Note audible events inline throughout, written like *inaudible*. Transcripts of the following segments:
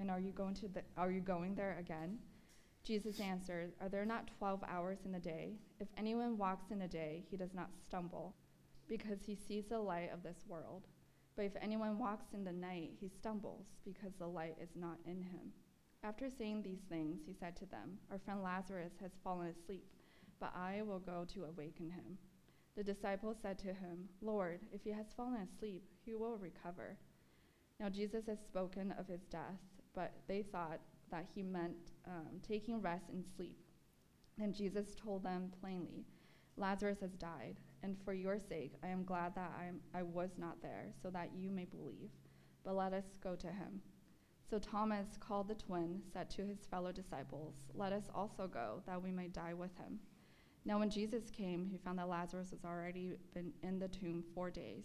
and are you going to the, are you going there again? Jesus answered, Are there not 12 hours in the day? If anyone walks in the day, he does not stumble, because he sees the light of this world. But if anyone walks in the night, he stumbles, because the light is not in him. After saying these things, he said to them, Our friend Lazarus has fallen asleep, but I will go to awaken him. The disciples said to him, Lord, if he has fallen asleep, he will recover. Now Jesus has spoken of his death, but they thought that he meant um, taking rest and sleep. Then Jesus told them plainly, Lazarus has died, and for your sake I am glad that I, I was not there, so that you may believe. But let us go to him. So Thomas, called the twin, said to his fellow disciples, Let us also go, that we may die with him. Now, when Jesus came, he found that Lazarus was already been in the tomb four days.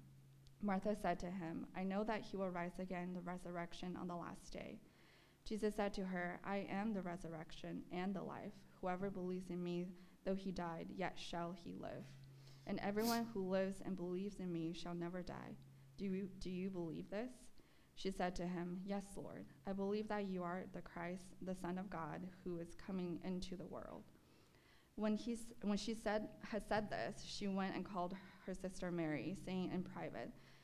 Martha said to him, I know that he will rise again in the resurrection on the last day. Jesus said to her, I am the resurrection and the life. Whoever believes in me, though he died, yet shall he live. And everyone who lives and believes in me shall never die. Do you, do you believe this? She said to him, Yes, Lord. I believe that you are the Christ, the Son of God, who is coming into the world. When, he, when she said, had said this, she went and called her sister Mary, saying in private,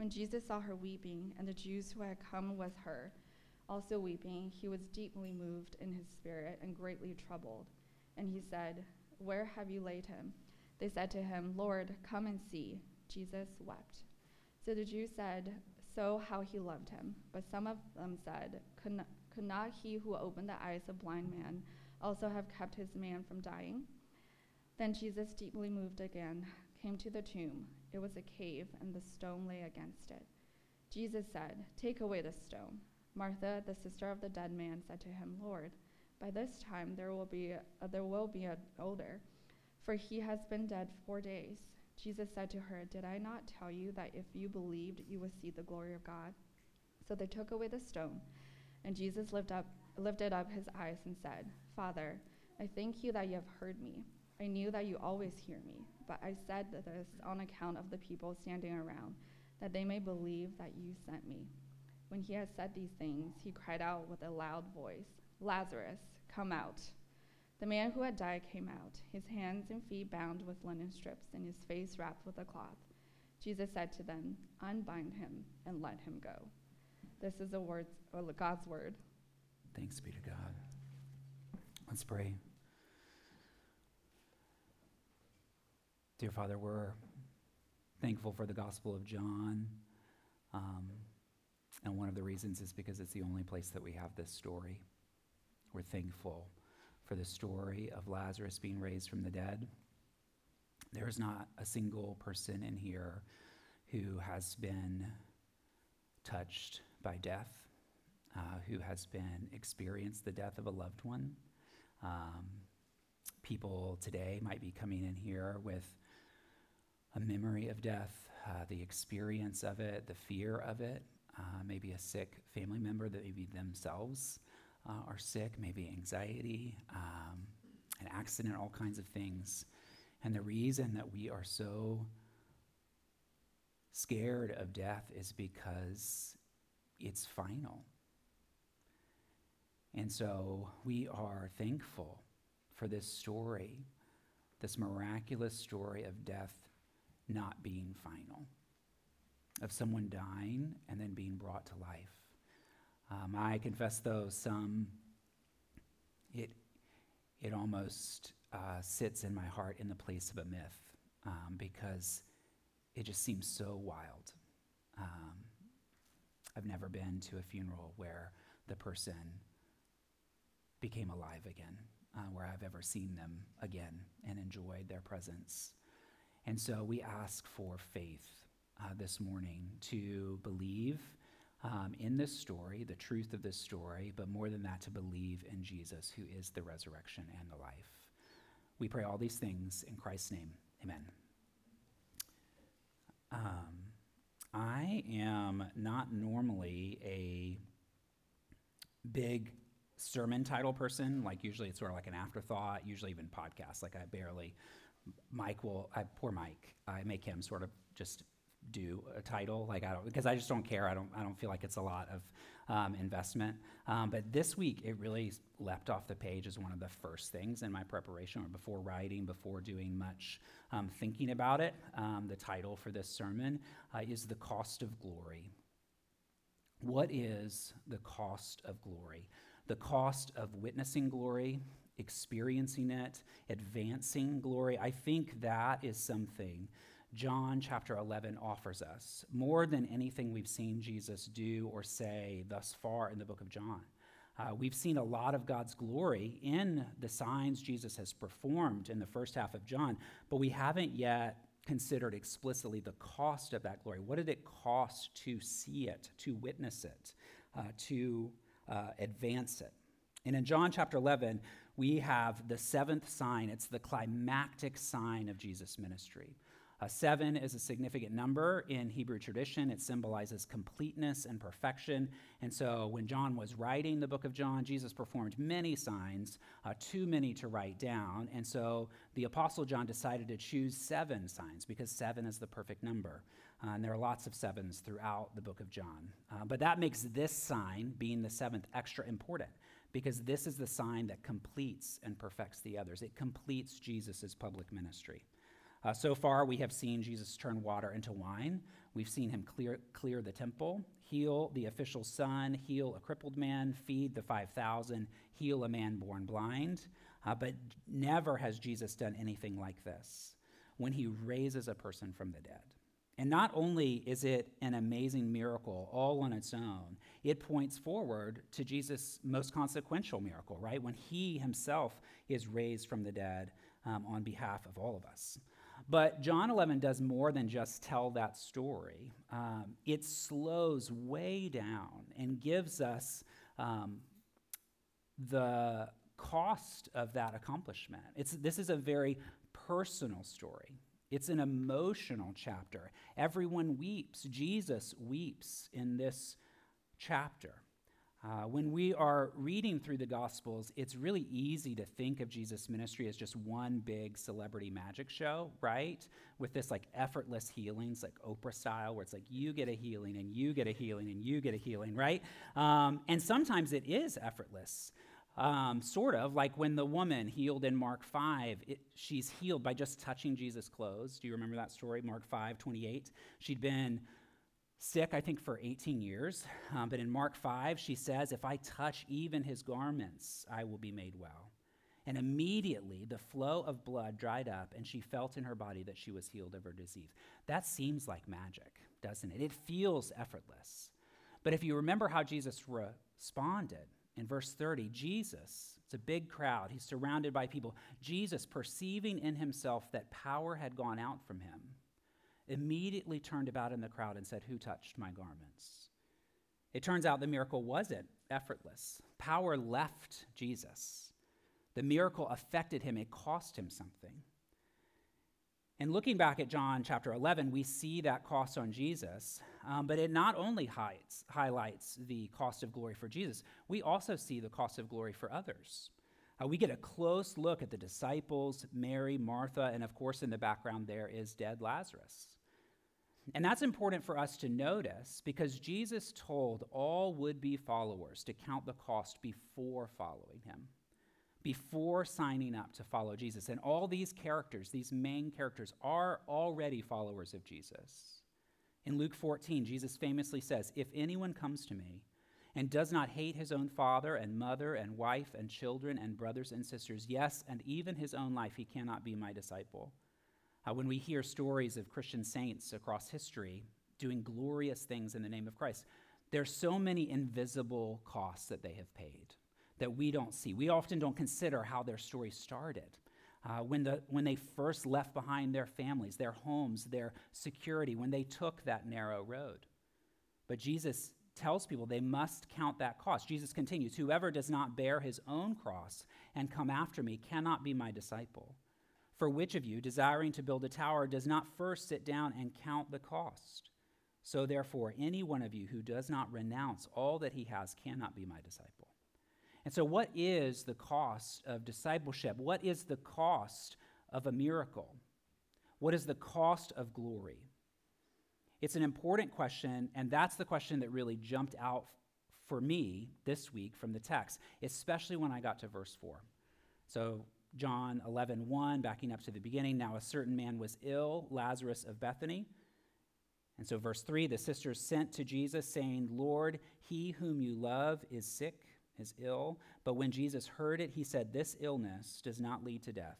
When Jesus saw her weeping, and the Jews who had come with her also weeping, he was deeply moved in his spirit and greatly troubled. And he said, Where have you laid him? They said to him, Lord, come and see. Jesus wept. So the Jews said, so how he loved him. But some of them said, could not, could not he who opened the eyes of blind man also have kept his man from dying? Then Jesus, deeply moved again, came to the tomb. It was a cave, and the stone lay against it. Jesus said, Take away the stone. Martha, the sister of the dead man, said to him, Lord, by this time there will be a, there will be an odor, for he has been dead four days. Jesus said to her, Did I not tell you that if you believed, you would see the glory of God? So they took away the stone, and Jesus lifted up, lifted up his eyes and said, Father, I thank you that you have heard me. I knew that you always hear me, but I said this on account of the people standing around, that they may believe that you sent me. When he had said these things, he cried out with a loud voice, Lazarus, come out. The man who had died came out, his hands and feet bound with linen strips, and his face wrapped with a cloth. Jesus said to them, Unbind him and let him go. This is the words, God's word. Thanks be to God. Let's pray. Dear Father, we're thankful for the Gospel of John. Um, and one of the reasons is because it's the only place that we have this story. We're thankful for the story of Lazarus being raised from the dead. There is not a single person in here who has been touched by death, uh, who has been experienced the death of a loved one. Um, people today might be coming in here with a memory of death, uh, the experience of it, the fear of it, uh, maybe a sick family member that maybe themselves uh, are sick, maybe anxiety, um, an accident, all kinds of things. And the reason that we are so scared of death is because it's final. And so we are thankful for this story, this miraculous story of death not being final, of someone dying and then being brought to life. Um, I confess, though, some, it, it almost uh, sits in my heart in the place of a myth um, because it just seems so wild. Um, I've never been to a funeral where the person became alive again, uh, where I've ever seen them again and enjoyed their presence. And so we ask for faith uh, this morning to believe um, in this story, the truth of this story, but more than that, to believe in Jesus, who is the resurrection and the life. We pray all these things in Christ's name. Amen. Um, I am not normally a big sermon title person. Like usually it's sort of like an afterthought, usually even podcasts. Like I barely, Mike will, I, poor Mike, I make him sort of just do a title like i don't because i just don't care i don't i don't feel like it's a lot of um, investment. Um, but this week it really leapt off the page as one of the first things in my preparation or before writing before doing much um, thinking about it. Um, the title for this sermon uh, is the cost of glory. What is the cost of glory? The cost of witnessing glory experiencing it advancing glory i think that is something John chapter 11 offers us more than anything we've seen Jesus do or say thus far in the book of John. Uh, we've seen a lot of God's glory in the signs Jesus has performed in the first half of John, but we haven't yet considered explicitly the cost of that glory. What did it cost to see it, to witness it, uh, to uh, advance it? And in John chapter 11, we have the seventh sign. It's the climactic sign of Jesus' ministry. Seven is a significant number in Hebrew tradition. It symbolizes completeness and perfection. And so when John was writing the book of John, Jesus performed many signs, uh, too many to write down. And so the Apostle John decided to choose seven signs because seven is the perfect number. Uh, and there are lots of sevens throughout the book of John. Uh, but that makes this sign, being the seventh, extra important because this is the sign that completes and perfects the others. It completes Jesus' public ministry. Uh, so far, we have seen Jesus turn water into wine. We've seen him clear, clear the temple, heal the official's son, heal a crippled man, feed the 5,000, heal a man born blind. Uh, but never has Jesus done anything like this when he raises a person from the dead. And not only is it an amazing miracle all on its own, it points forward to Jesus' most consequential miracle, right? When he himself is raised from the dead um, on behalf of all of us. But John 11 does more than just tell that story. Um, it slows way down and gives us um, the cost of that accomplishment. It's, this is a very personal story. It's an emotional chapter. Everyone weeps. Jesus weeps in this chapter. Uh, when we are reading through the Gospels, it's really easy to think of Jesus' ministry as just one big celebrity magic show, right? With this like effortless healings, like Oprah style, where it's like you get a healing and you get a healing and you get a healing, right? Um, and sometimes it is effortless. Um, sort of like when the woman healed in Mark 5, it, she's healed by just touching Jesus' clothes. Do you remember that story, Mark 5 28? She'd been sick, I think, for 18 years. Um, but in Mark 5, she says, If I touch even his garments, I will be made well. And immediately the flow of blood dried up, and she felt in her body that she was healed of her disease. That seems like magic, doesn't it? It feels effortless. But if you remember how Jesus responded in verse 30, Jesus, it's a big crowd, he's surrounded by people. Jesus, perceiving in himself that power had gone out from him, immediately turned about in the crowd and said, Who touched my garments? It turns out the miracle wasn't effortless. Power left Jesus. The miracle affected him, it cost him something. And looking back at John chapter 11, we see that cost on Jesus, um, but it not only hides, highlights the cost of glory for Jesus, we also see the cost of glory for others. uh, we get a close look at the disciples, Mary, Martha, and of course, in the background there is dead Lazarus. And that's important for us to notice because Jesus told all would be followers to count the cost before following him, before signing up to follow Jesus. And all these characters, these main characters, are already followers of Jesus. In Luke 14, Jesus famously says, If anyone comes to me and does not hate his own father and mother and wife and children and brothers and sisters, yes, and even his own life, he cannot be my disciple. Uh, when we hear stories of Christian saints across history doing glorious things in the name of Christ, there's so many invisible costs that they have paid that we don't see. We often don't consider how their story started. Uh, when, the, when they first left behind their families, their homes, their security, when they took that narrow road. But Jesus tells people they must count that cost. Jesus continues Whoever does not bear his own cross and come after me cannot be my disciple. For which of you, desiring to build a tower, does not first sit down and count the cost? So, therefore, any one of you who does not renounce all that he has cannot be my disciple. And so, what is the cost of discipleship? What is the cost of a miracle? What is the cost of glory? It's an important question, and that's the question that really jumped out for me this week from the text, especially when I got to verse 4. So, John 11, 1, backing up to the beginning. Now, a certain man was ill, Lazarus of Bethany. And so, verse 3 the sisters sent to Jesus, saying, Lord, he whom you love is sick, is ill. But when Jesus heard it, he said, This illness does not lead to death.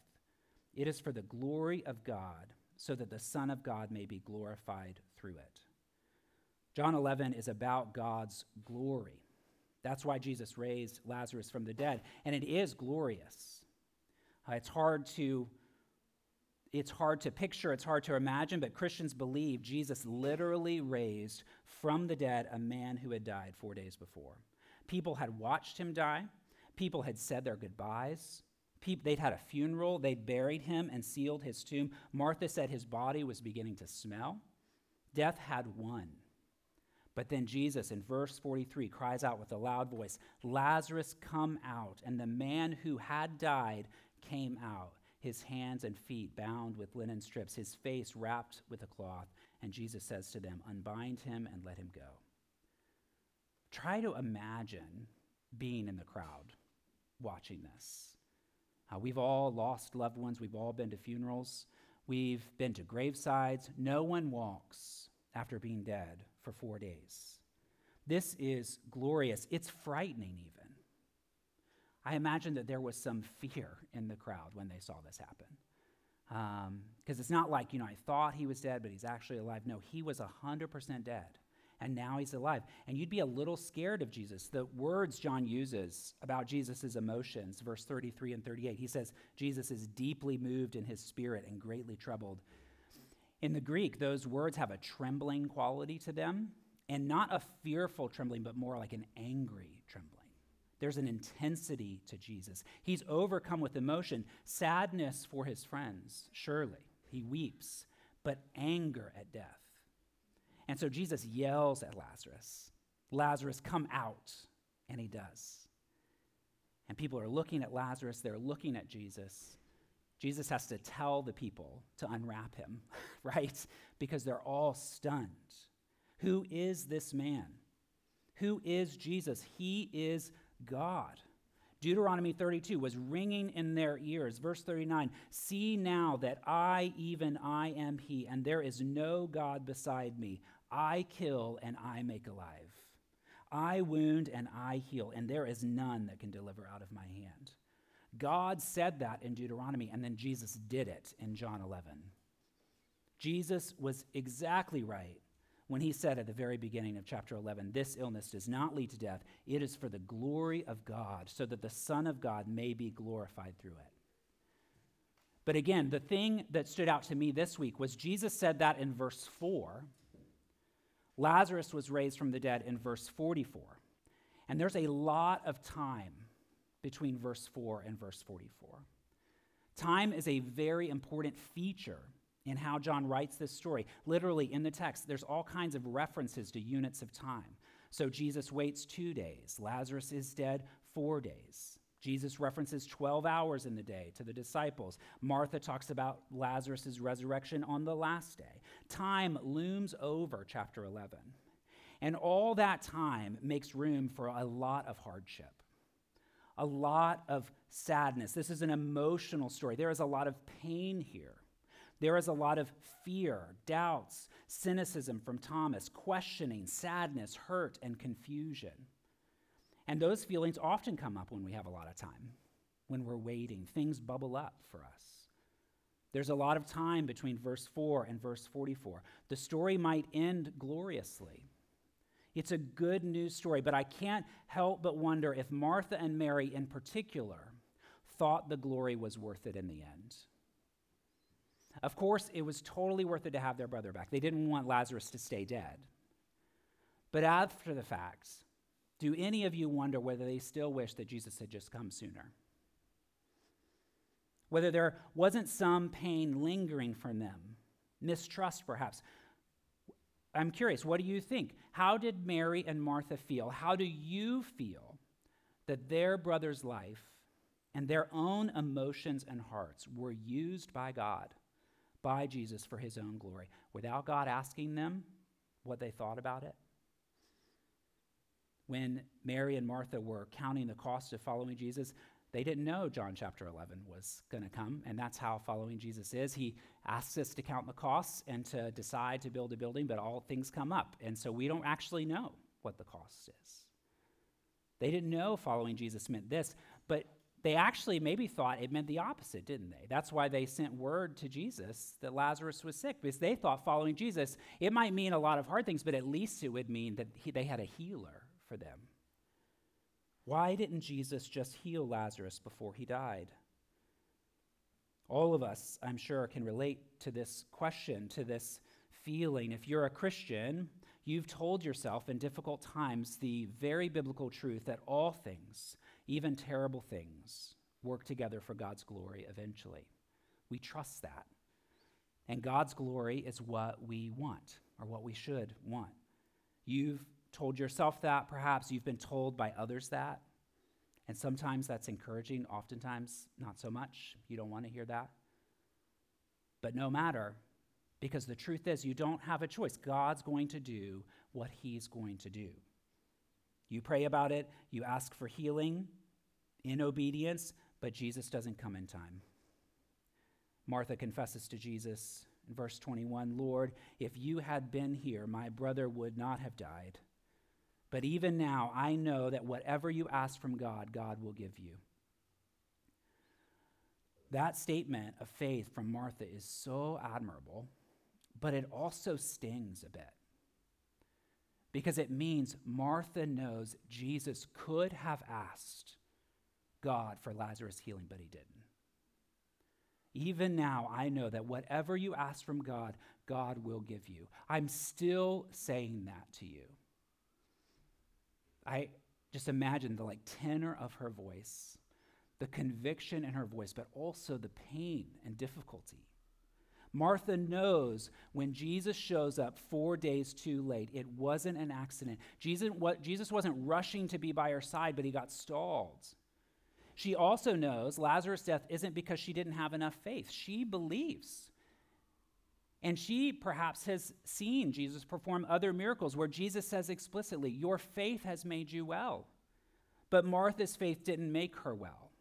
It is for the glory of God, so that the Son of God may be glorified through it. John 11 is about God's glory. That's why Jesus raised Lazarus from the dead. And it is glorious. Uh, it's hard to it's hard to picture, it's hard to imagine, but Christians believe Jesus literally raised from the dead a man who had died 4 days before. People had watched him die. People had said their goodbyes. People, they'd had a funeral. They'd buried him and sealed his tomb. Martha said his body was beginning to smell. Death had won. But then Jesus, in verse 43, cries out with a loud voice Lazarus, come out. And the man who had died came out, his hands and feet bound with linen strips, his face wrapped with a cloth. And Jesus says to them, Unbind him and let him go. Try to imagine being in the crowd watching this. Uh, we've all lost loved ones, we've all been to funerals, we've been to gravesides. No one walks after being dead for four days. This is glorious. It's frightening, even. I imagine that there was some fear in the crowd when they saw this happen. Because um, it's not like, you know, I thought he was dead, but he's actually alive. No, he was 100% dead, and now he's alive. And you'd be a little scared of Jesus. The words John uses about Jesus' emotions, verse 33 and 38, he says, Jesus is deeply moved in his spirit and greatly troubled. In the Greek, those words have a trembling quality to them, and not a fearful trembling, but more like an angry trembling. There's an intensity to Jesus. He's overcome with emotion, sadness for his friends, surely. He weeps, but anger at death. And so Jesus yells at Lazarus, Lazarus, come out. And he does. And people are looking at Lazarus, they're looking at Jesus. Jesus has to tell the people to unwrap him, *laughs* right? Because they're all stunned. Who is this man? Who is Jesus? He is God. Deuteronomy 32 was ringing in their ears. Verse 39 See now that I, even I, am He, and there is no God beside me. I kill and I make alive. I wound and I heal, and there is none that can deliver out of my hand. God said that in Deuteronomy, and then Jesus did it in John 11. Jesus was exactly right when he said at the very beginning of chapter 11, This illness does not lead to death. It is for the glory of God, so that the Son of God may be glorified through it. But again, the thing that stood out to me this week was Jesus said that in verse 4. Lazarus was raised from the dead in verse 44. And there's a lot of time between verse 4 and verse 44. Time is a very important feature in how John writes this story. Literally, in the text, there's all kinds of references to units of time. So Jesus waits two days, Lazarus is dead four days. Jesus references 12 hours in the day to the disciples. Martha talks about Lazarus' resurrection on the last day. Time looms over chapter 11. And all that time makes room for a lot of hardship, a lot of sadness. This is an emotional story. There is a lot of pain here. There is a lot of fear, doubts, cynicism from Thomas, questioning, sadness, hurt, and confusion. And those feelings often come up when we have a lot of time, when we're waiting. Things bubble up for us. There's a lot of time between verse 4 and verse 44. The story might end gloriously. It's a good news story, but I can't help but wonder if Martha and Mary, in particular, thought the glory was worth it in the end. Of course, it was totally worth it to have their brother back. They didn't want Lazarus to stay dead. But after the fact, do any of you wonder whether they still wish that Jesus had just come sooner? Whether there wasn't some pain lingering from them, mistrust perhaps. I'm curious, what do you think? How did Mary and Martha feel? How do you feel that their brother's life and their own emotions and hearts were used by God, by Jesus for his own glory, without God asking them what they thought about it? When Mary and Martha were counting the cost of following Jesus, they didn't know John chapter 11 was going to come, and that's how following Jesus is. He asks us to count the costs and to decide to build a building, but all things come up, and so we don't actually know what the cost is. They didn't know following Jesus meant this, but they actually maybe thought it meant the opposite, didn't they? That's why they sent word to Jesus that Lazarus was sick, because they thought following Jesus, it might mean a lot of hard things, but at least it would mean that he, they had a healer for them. Why didn't Jesus just heal Lazarus before he died? All of us, I'm sure, can relate to this question, to this feeling. If you're a Christian, you've told yourself in difficult times the very biblical truth that all things, even terrible things, work together for God's glory eventually. We trust that. And God's glory is what we want, or what we should want. You've told yourself that, perhaps you've been told by others that. And sometimes that's encouraging, oftentimes not so much. You don't want to hear that. But no matter, because the truth is, you don't have a choice. God's going to do what He's going to do. You pray about it, you ask for healing in obedience, but Jesus doesn't come in time. Martha confesses to Jesus in verse 21 Lord, if you had been here, my brother would not have died. But even now, I know that whatever you ask from God, God will give you. That statement of faith from Martha is so admirable, but it also stings a bit. Because it means Martha knows Jesus could have asked God for Lazarus' healing, but he didn't. Even now, I know that whatever you ask from God, God will give you. I'm still saying that to you. I just imagine the like tenor of her voice, the conviction in her voice, but also the pain and difficulty. Martha knows when Jesus shows up four days too late, it wasn't an accident. Jesus, what, Jesus wasn't rushing to be by her side, but he got stalled. She also knows Lazarus' death isn't because she didn't have enough faith. She believes. And she perhaps has seen Jesus perform other miracles where Jesus says explicitly, Your faith has made you well. But Martha's faith didn't make her well.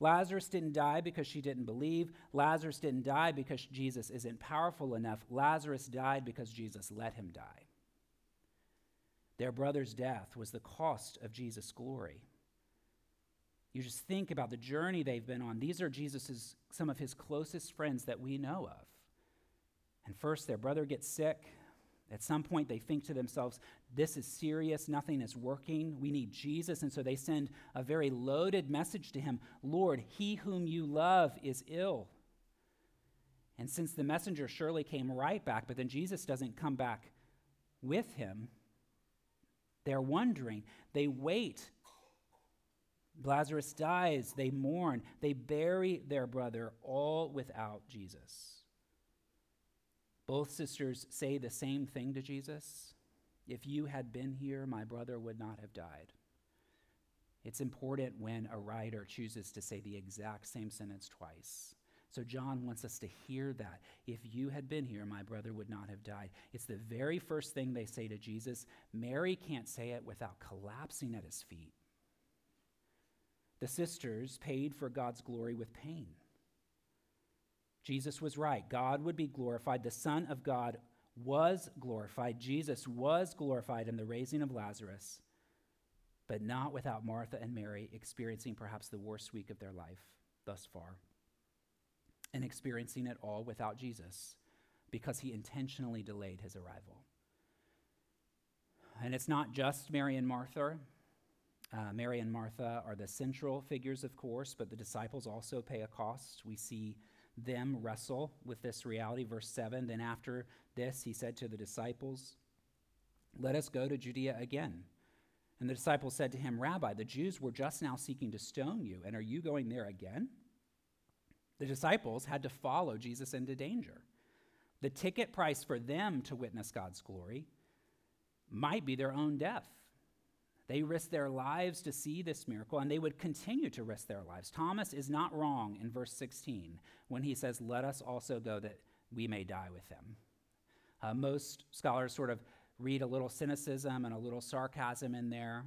Lazarus didn't die because she didn't believe. Lazarus didn't die because Jesus isn't powerful enough. Lazarus died because Jesus let him die. Their brother's death was the cost of Jesus' glory. You just think about the journey they've been on. These are Jesus's some of his closest friends that we know of. And first their brother gets sick. At some point they think to themselves, this is serious, nothing is working. We need Jesus. And so they send a very loaded message to him, Lord, he whom you love is ill. And since the messenger surely came right back, but then Jesus doesn't come back with him, they're wondering. They wait Lazarus dies, they mourn, they bury their brother, all without Jesus. Both sisters say the same thing to Jesus If you had been here, my brother would not have died. It's important when a writer chooses to say the exact same sentence twice. So John wants us to hear that. If you had been here, my brother would not have died. It's the very first thing they say to Jesus. Mary can't say it without collapsing at his feet. The sisters paid for God's glory with pain. Jesus was right. God would be glorified. The Son of God was glorified. Jesus was glorified in the raising of Lazarus, but not without Martha and Mary experiencing perhaps the worst week of their life thus far, and experiencing it all without Jesus because he intentionally delayed his arrival. And it's not just Mary and Martha. Uh, Mary and Martha are the central figures, of course, but the disciples also pay a cost. We see them wrestle with this reality. Verse 7 Then after this, he said to the disciples, Let us go to Judea again. And the disciples said to him, Rabbi, the Jews were just now seeking to stone you, and are you going there again? The disciples had to follow Jesus into danger. The ticket price for them to witness God's glory might be their own death. They risked their lives to see this miracle, and they would continue to risk their lives. Thomas is not wrong in verse 16 when he says, Let us also go that we may die with them. Uh, most scholars sort of read a little cynicism and a little sarcasm in there.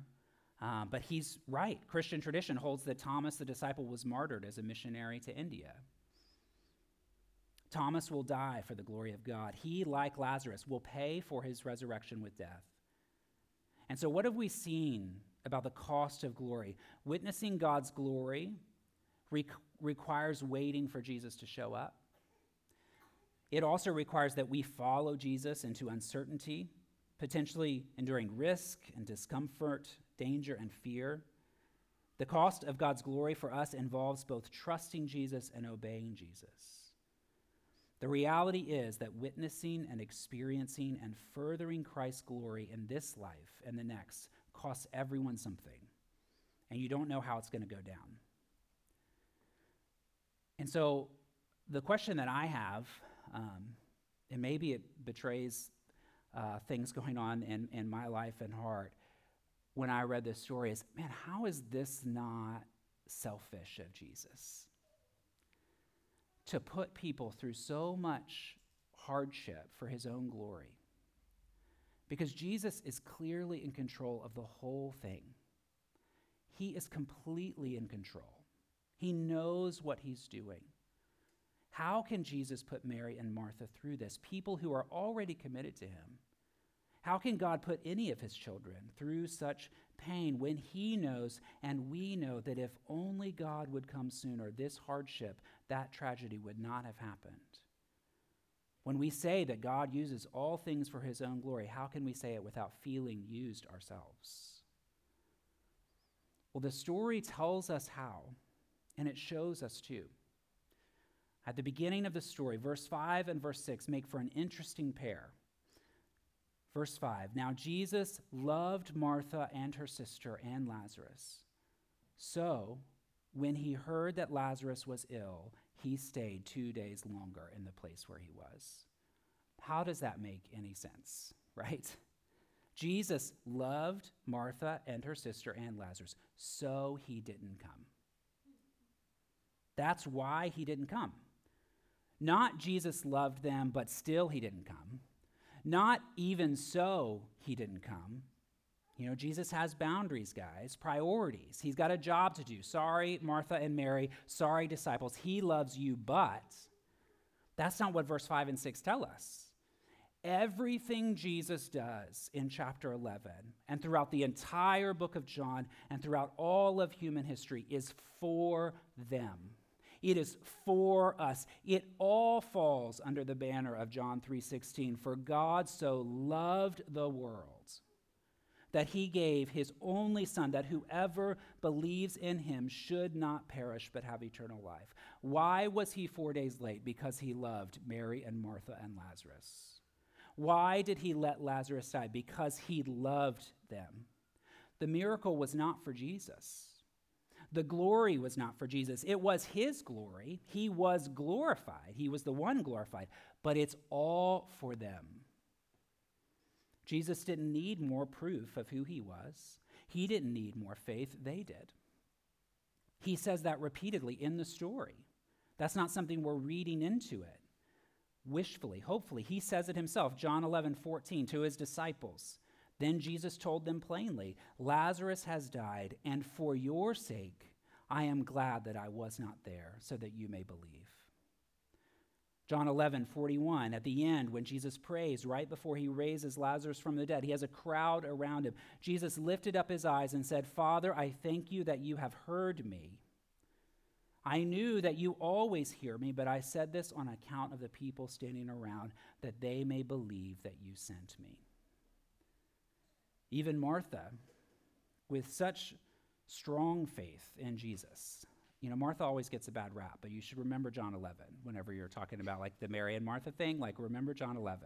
Uh, but he's right. Christian tradition holds that Thomas the disciple was martyred as a missionary to India. Thomas will die for the glory of God. He, like Lazarus, will pay for his resurrection with death. And so, what have we seen about the cost of glory? Witnessing God's glory re- requires waiting for Jesus to show up. It also requires that we follow Jesus into uncertainty, potentially enduring risk and discomfort, danger and fear. The cost of God's glory for us involves both trusting Jesus and obeying Jesus. The reality is that witnessing and experiencing and furthering Christ's glory in this life and the next costs everyone something, and you don't know how it's going to go down. And so, the question that I have, um, and maybe it betrays uh, things going on in, in my life and heart when I read this story, is man, how is this not selfish of Jesus? To put people through so much hardship for his own glory. Because Jesus is clearly in control of the whole thing. He is completely in control. He knows what he's doing. How can Jesus put Mary and Martha through this? People who are already committed to him. How can God put any of his children through such pain when he knows and we know that if only God would come sooner, this hardship, that tragedy would not have happened? When we say that God uses all things for his own glory, how can we say it without feeling used ourselves? Well, the story tells us how, and it shows us too. At the beginning of the story, verse 5 and verse 6 make for an interesting pair. Verse 5 Now Jesus loved Martha and her sister and Lazarus. So, when he heard that Lazarus was ill, he stayed two days longer in the place where he was. How does that make any sense, *laughs* right? Jesus loved Martha and her sister and Lazarus, so he didn't come. That's why he didn't come. Not Jesus loved them, but still he didn't come. Not even so, he didn't come. You know, Jesus has boundaries, guys, priorities. He's got a job to do. Sorry, Martha and Mary. Sorry, disciples. He loves you, but that's not what verse 5 and 6 tell us. Everything Jesus does in chapter 11 and throughout the entire book of John and throughout all of human history is for them. It is for us. It all falls under the banner of John 3:16. For God so loved the world that he gave his only son that whoever believes in him should not perish but have eternal life. Why was he 4 days late? Because he loved Mary and Martha and Lazarus. Why did he let Lazarus die? Because he loved them. The miracle was not for Jesus. The glory was not for Jesus. It was his glory. He was glorified. He was the one glorified, but it's all for them. Jesus didn't need more proof of who he was. He didn't need more faith, they did. He says that repeatedly in the story. That's not something we're reading into it wishfully, hopefully. He says it himself, John 11, 14, to his disciples. Then Jesus told them plainly, Lazarus has died, and for your sake, I am glad that I was not there, so that you may believe. John 11, 41, at the end, when Jesus prays right before he raises Lazarus from the dead, he has a crowd around him. Jesus lifted up his eyes and said, Father, I thank you that you have heard me. I knew that you always hear me, but I said this on account of the people standing around, that they may believe that you sent me. Even Martha, with such strong faith in Jesus, you know, Martha always gets a bad rap, but you should remember John 11 whenever you're talking about like the Mary and Martha thing. Like, remember John 11.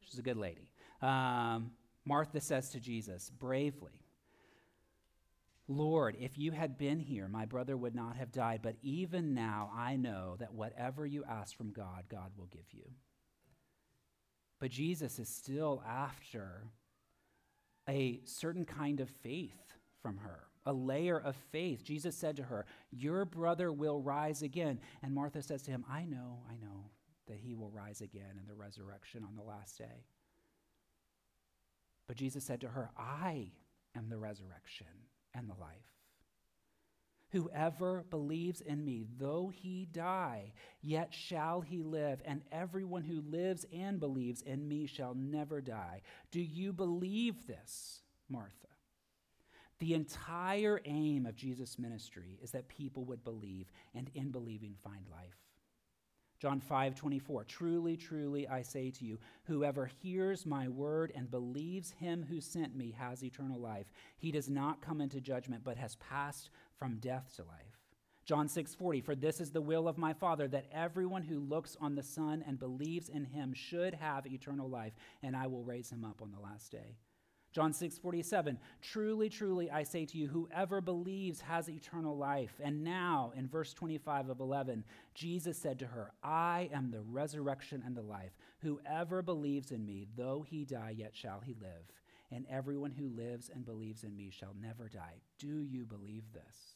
She's a good lady. Um, Martha says to Jesus, bravely, Lord, if you had been here, my brother would not have died. But even now, I know that whatever you ask from God, God will give you. But Jesus is still after a certain kind of faith from her, a layer of faith. Jesus said to her, Your brother will rise again. And Martha says to him, I know, I know that he will rise again in the resurrection on the last day. But Jesus said to her, I am the resurrection and the life. Whoever believes in me, though he die, yet shall he live, and everyone who lives and believes in me shall never die. Do you believe this, Martha? The entire aim of Jesus' ministry is that people would believe, and in believing, find life. John 5 24, truly, truly, I say to you, whoever hears my word and believes him who sent me has eternal life. He does not come into judgment, but has passed from death to life. John 6 40, for this is the will of my Father, that everyone who looks on the Son and believes in him should have eternal life, and I will raise him up on the last day. John 6 47, truly, truly, I say to you, whoever believes has eternal life. And now, in verse 25 of 11, Jesus said to her, I am the resurrection and the life. Whoever believes in me, though he die, yet shall he live. And everyone who lives and believes in me shall never die. Do you believe this?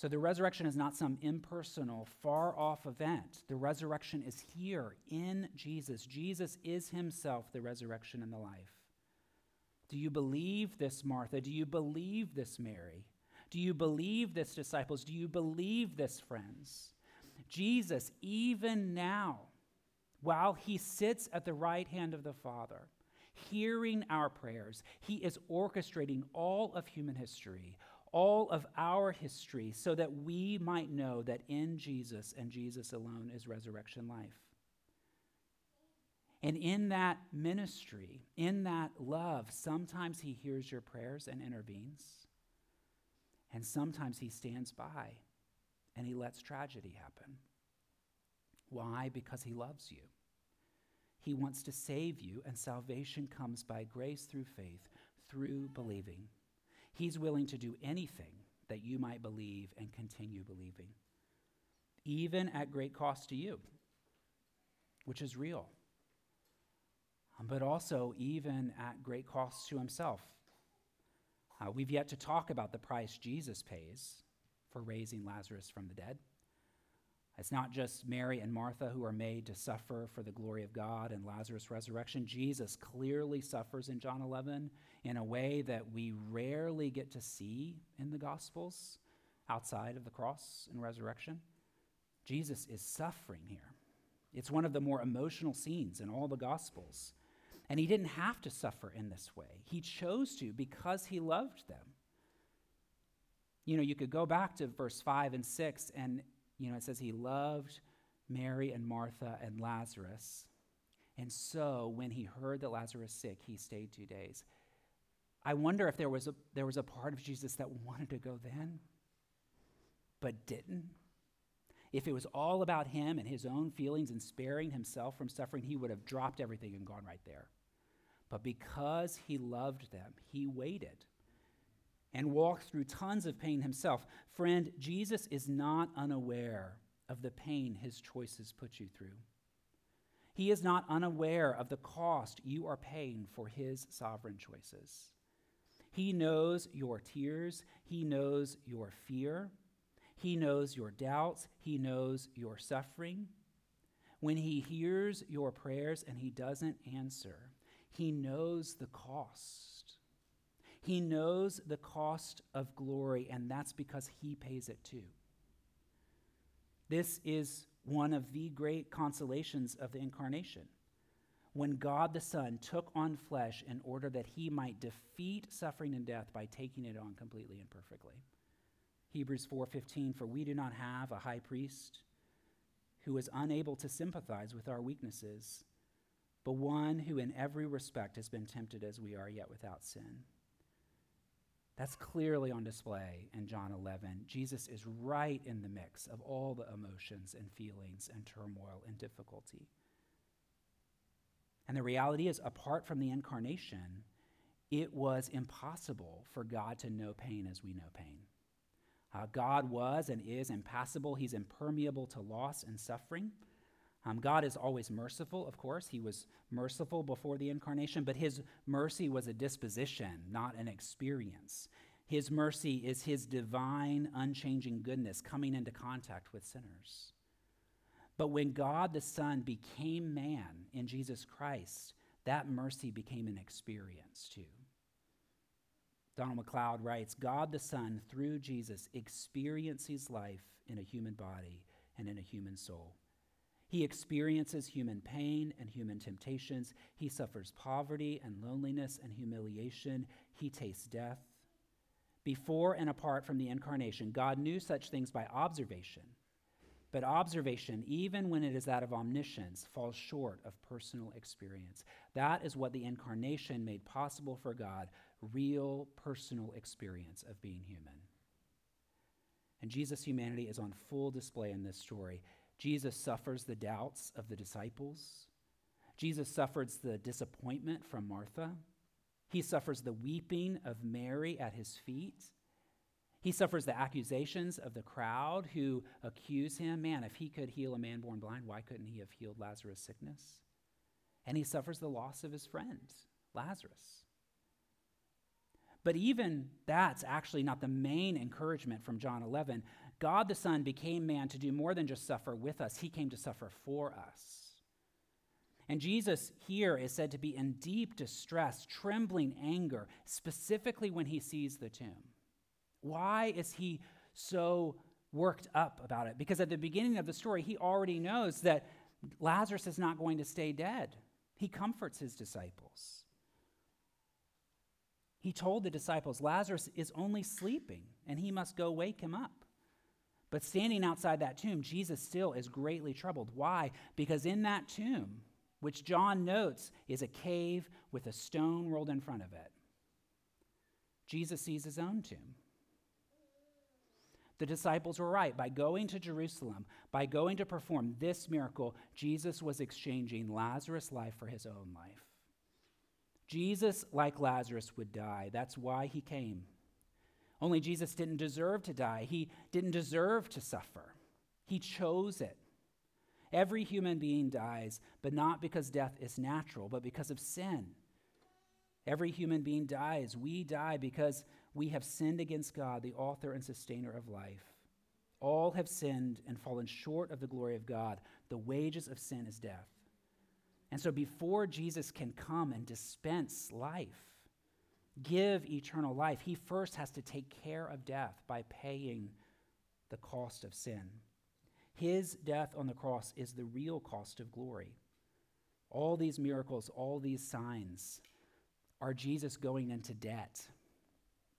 So the resurrection is not some impersonal, far off event. The resurrection is here in Jesus. Jesus is himself the resurrection and the life. Do you believe this, Martha? Do you believe this, Mary? Do you believe this, disciples? Do you believe this, friends? Jesus, even now, while he sits at the right hand of the Father, hearing our prayers, he is orchestrating all of human history, all of our history so that we might know that in Jesus and Jesus alone is resurrection life. And in that ministry, in that love, sometimes he hears your prayers and intervenes. And sometimes he stands by and he lets tragedy happen. Why? Because he loves you. He wants to save you, and salvation comes by grace through faith, through believing. He's willing to do anything that you might believe and continue believing, even at great cost to you, which is real, um, but also even at great cost to himself. Uh, we've yet to talk about the price Jesus pays for raising Lazarus from the dead. It's not just Mary and Martha who are made to suffer for the glory of God and Lazarus' resurrection. Jesus clearly suffers in John 11 in a way that we rarely get to see in the Gospels outside of the cross and resurrection. Jesus is suffering here. It's one of the more emotional scenes in all the Gospels. And he didn't have to suffer in this way, he chose to because he loved them. You know, you could go back to verse 5 and 6 and you know, it says he loved Mary and Martha and Lazarus. And so when he heard that Lazarus sick, he stayed two days. I wonder if there was a, there was a part of Jesus that wanted to go then, but didn't. If it was all about him and his own feelings and sparing himself from suffering, he would have dropped everything and gone right there. But because he loved them, he waited and walked through tons of pain himself. Friend, Jesus is not unaware of the pain his choices put you through. He is not unaware of the cost you are paying for his sovereign choices. He knows your tears. He knows your fear. He knows your doubts. He knows your suffering. When He hears your prayers and He doesn't answer, He knows the cost. He knows the cost of glory, and that's because He pays it too. This is one of the great consolations of the incarnation when God the Son took on flesh in order that he might defeat suffering and death by taking it on completely and perfectly. Hebrews 4:15 for we do not have a high priest who is unable to sympathize with our weaknesses, but one who in every respect has been tempted as we are yet without sin. That's clearly on display in John 11. Jesus is right in the mix of all the emotions and feelings and turmoil and difficulty. And the reality is, apart from the incarnation, it was impossible for God to know pain as we know pain. Uh, God was and is impassible, He's impermeable to loss and suffering. Um, God is always merciful, of course. He was merciful before the incarnation, but His mercy was a disposition, not an experience. His mercy is His divine, unchanging goodness coming into contact with sinners. But when God the Son became man in Jesus Christ, that mercy became an experience too. Donald Macleod writes God the Son, through Jesus, experiences life in a human body and in a human soul. He experiences human pain and human temptations. He suffers poverty and loneliness and humiliation. He tastes death. Before and apart from the incarnation, God knew such things by observation but observation, even when it is that of omniscience, falls short of personal experience. That is what the incarnation made possible for God real personal experience of being human. And Jesus' humanity is on full display in this story. Jesus suffers the doubts of the disciples. Jesus suffers the disappointment from Martha. He suffers the weeping of Mary at his feet. He suffers the accusations of the crowd who accuse him. Man, if he could heal a man born blind, why couldn't he have healed Lazarus' sickness? And he suffers the loss of his friend, Lazarus. But even that's actually not the main encouragement from John 11. God the Son became man to do more than just suffer with us, he came to suffer for us. And Jesus here is said to be in deep distress, trembling anger, specifically when he sees the tomb. Why is he so worked up about it? Because at the beginning of the story, he already knows that Lazarus is not going to stay dead. He comforts his disciples. He told the disciples, Lazarus is only sleeping, and he must go wake him up. But standing outside that tomb, Jesus still is greatly troubled. Why? Because in that tomb, which John notes is a cave with a stone rolled in front of it, Jesus sees his own tomb. The disciples were right. By going to Jerusalem, by going to perform this miracle, Jesus was exchanging Lazarus' life for his own life. Jesus, like Lazarus, would die. That's why he came. Only Jesus didn't deserve to die, he didn't deserve to suffer. He chose it. Every human being dies, but not because death is natural, but because of sin. Every human being dies. We die because we have sinned against God, the author and sustainer of life. All have sinned and fallen short of the glory of God. The wages of sin is death. And so, before Jesus can come and dispense life, give eternal life, he first has to take care of death by paying the cost of sin. His death on the cross is the real cost of glory. All these miracles, all these signs are Jesus going into debt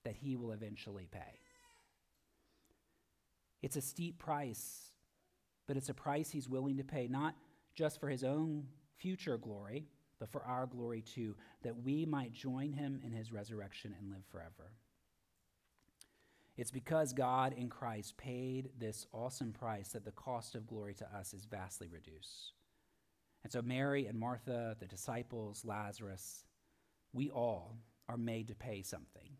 that he will eventually pay. It's a steep price, but it's a price he's willing to pay, not just for his own future glory, but for our glory too, that we might join him in his resurrection and live forever. It's because God in Christ paid this awesome price that the cost of glory to us is vastly reduced. And so, Mary and Martha, the disciples, Lazarus, we all are made to pay something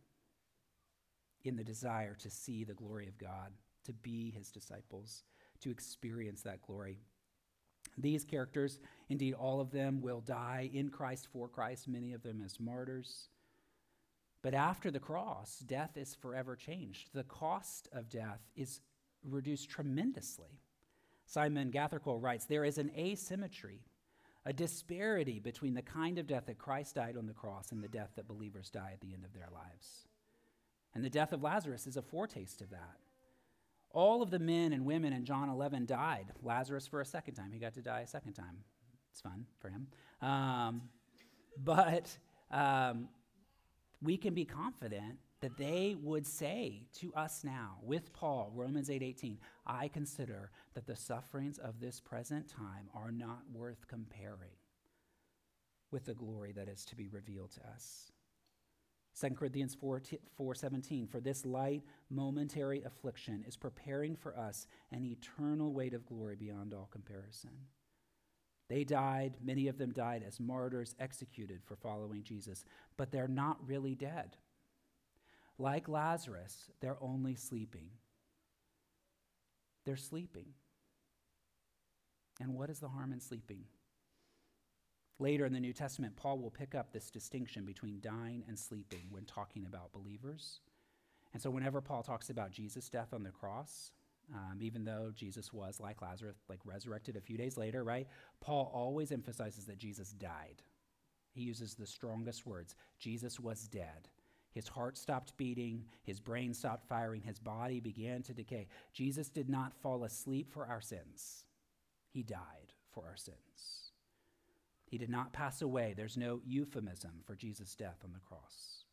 in the desire to see the glory of God, to be his disciples, to experience that glory. These characters, indeed all of them, will die in Christ for Christ, many of them as martyrs. But after the cross, death is forever changed. The cost of death is reduced tremendously. Simon Gathercole writes There is an asymmetry, a disparity between the kind of death that Christ died on the cross and the death that believers die at the end of their lives. And the death of Lazarus is a foretaste of that. All of the men and women in John 11 died. Lazarus for a second time. He got to die a second time. It's fun for him. Um, but um, we can be confident that they would say to us now with Paul, Romans 8:18, I consider that the sufferings of this present time are not worth comparing with the glory that is to be revealed to us. 2 Corinthians 4, 4 17, for this light momentary affliction is preparing for us an eternal weight of glory beyond all comparison. They died, many of them died as martyrs executed for following Jesus, but they're not really dead. Like Lazarus, they're only sleeping. They're sleeping. And what is the harm in sleeping? Later in the New Testament, Paul will pick up this distinction between dying and sleeping when talking about believers. And so, whenever Paul talks about Jesus' death on the cross, um, even though Jesus was, like Lazarus, like resurrected a few days later, right? Paul always emphasizes that Jesus died. He uses the strongest words Jesus was dead. His heart stopped beating, his brain stopped firing, his body began to decay. Jesus did not fall asleep for our sins, he died for our sins. He did not pass away. There's no euphemism for Jesus' death on the cross.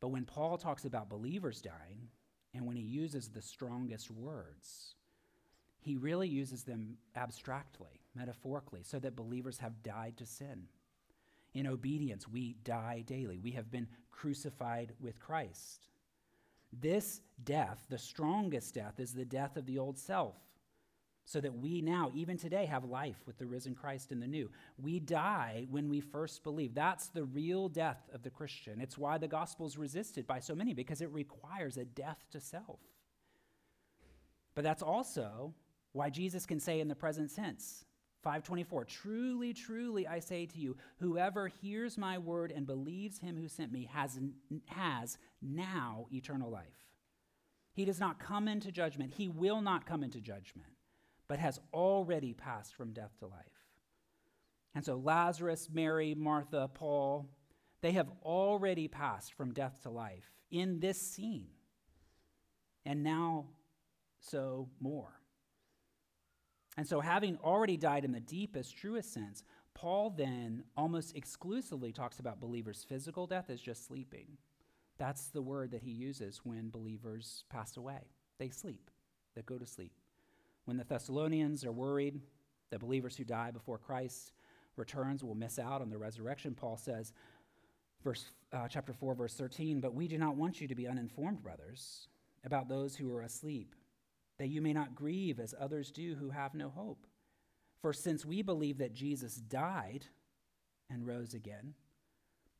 But when Paul talks about believers dying, and when he uses the strongest words, he really uses them abstractly, metaphorically, so that believers have died to sin. In obedience, we die daily. We have been crucified with Christ. This death, the strongest death, is the death of the old self so that we now, even today, have life with the risen Christ in the new. We die when we first believe. That's the real death of the Christian. It's why the gospel is resisted by so many, because it requires a death to self. But that's also why Jesus can say in the present tense, 524 Truly, truly, I say to you, whoever hears my word and believes him who sent me has, has now eternal life. He does not come into judgment, he will not come into judgment but has already passed from death to life. And so Lazarus, Mary, Martha, Paul, they have already passed from death to life in this scene. And now, so more. And so, having already died in the deepest, truest sense, Paul then almost exclusively talks about believers' physical death as just sleeping. That's the word that he uses when believers pass away. They sleep, they go to sleep. When the Thessalonians are worried that believers who die before Christ returns will miss out on the resurrection, Paul says, verse, uh, chapter 4, verse 13, But we do not want you to be uninformed, brothers, about those who are asleep, that you may not grieve as others do who have no hope. For since we believe that Jesus died and rose again,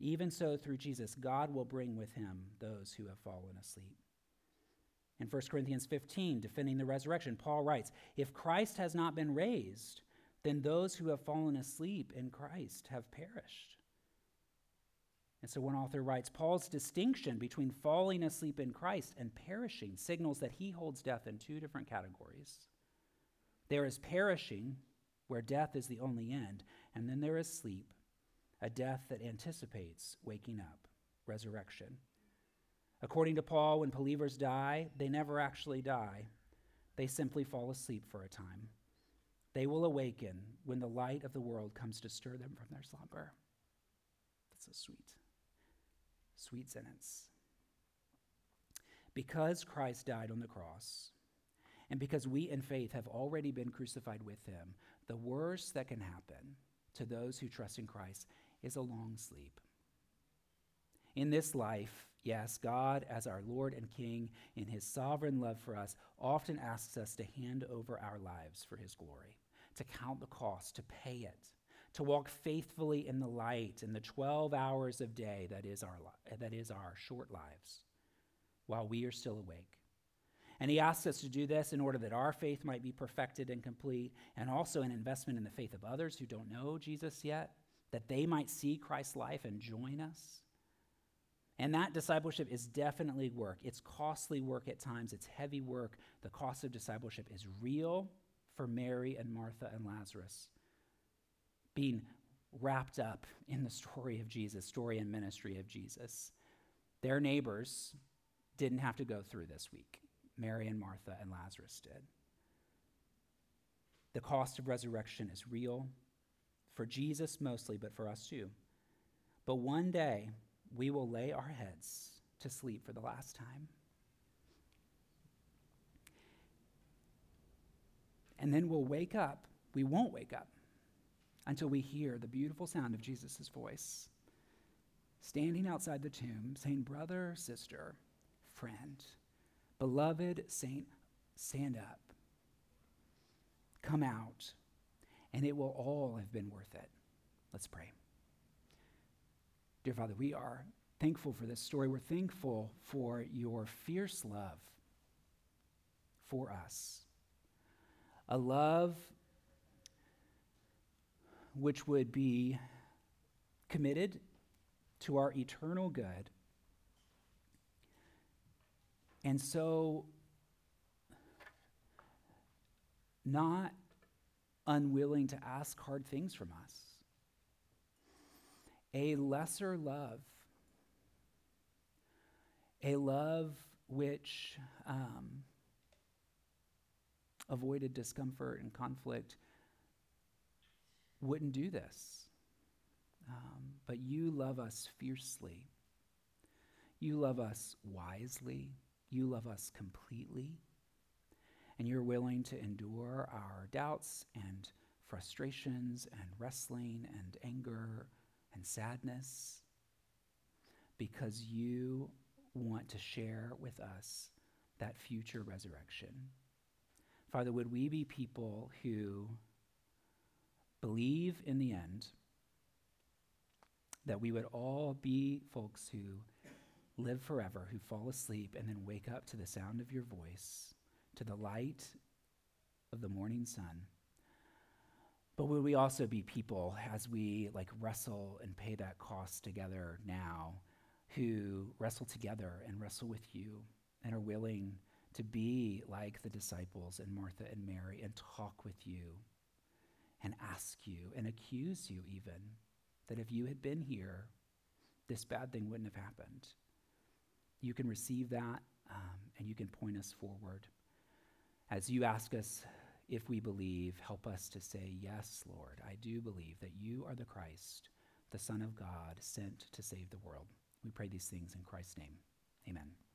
even so through Jesus, God will bring with him those who have fallen asleep. In 1 Corinthians 15, defending the resurrection, Paul writes If Christ has not been raised, then those who have fallen asleep in Christ have perished. And so one author writes Paul's distinction between falling asleep in Christ and perishing signals that he holds death in two different categories. There is perishing, where death is the only end, and then there is sleep, a death that anticipates waking up, resurrection. According to Paul, when believers die, they never actually die. They simply fall asleep for a time. They will awaken when the light of the world comes to stir them from their slumber. That's a sweet, sweet sentence. Because Christ died on the cross, and because we in faith have already been crucified with him, the worst that can happen to those who trust in Christ is a long sleep. In this life, Yes, God, as our Lord and King, in his sovereign love for us, often asks us to hand over our lives for his glory, to count the cost, to pay it, to walk faithfully in the light in the 12 hours of day that is our, li- that is our short lives while we are still awake. And he asks us to do this in order that our faith might be perfected and complete, and also an investment in the faith of others who don't know Jesus yet, that they might see Christ's life and join us And that discipleship is definitely work. It's costly work at times, it's heavy work. The cost of discipleship is real for Mary and Martha and Lazarus. Being wrapped up in the story of Jesus, story and ministry of Jesus. Their neighbors didn't have to go through this week. Mary and Martha and Lazarus did. The cost of resurrection is real for Jesus mostly, but for us too. But one day, we will lay our heads to sleep for the last time. And then we'll wake up. We won't wake up until we hear the beautiful sound of Jesus' voice standing outside the tomb saying, Brother, sister, friend, beloved saint, stand up. Come out, and it will all have been worth it. Let's pray. Dear Father, we are thankful for this story. We're thankful for your fierce love for us. A love which would be committed to our eternal good. And so, not unwilling to ask hard things from us. A lesser love. A love which um, avoided discomfort and conflict wouldn't do this. Um, but you love us fiercely. You love us wisely. You love us completely. And you're willing to endure our doubts and frustrations and wrestling and anger and sadness because you want to share with us that future resurrection. Father, would we be people who believe in the end that we would all be folks who live forever, who fall asleep and then wake up to the sound of your voice, to the light of the morning sun. But will we also be people as we like wrestle and pay that cost together now, who wrestle together and wrestle with you and are willing to be like the disciples and Martha and Mary and talk with you and ask you and accuse you, even that if you had been here, this bad thing wouldn't have happened. You can receive that um, and you can point us forward. As you ask us if we believe, help us to say, Yes, Lord, I do believe that you are the Christ, the Son of God, sent to save the world. We pray these things in Christ's name. Amen.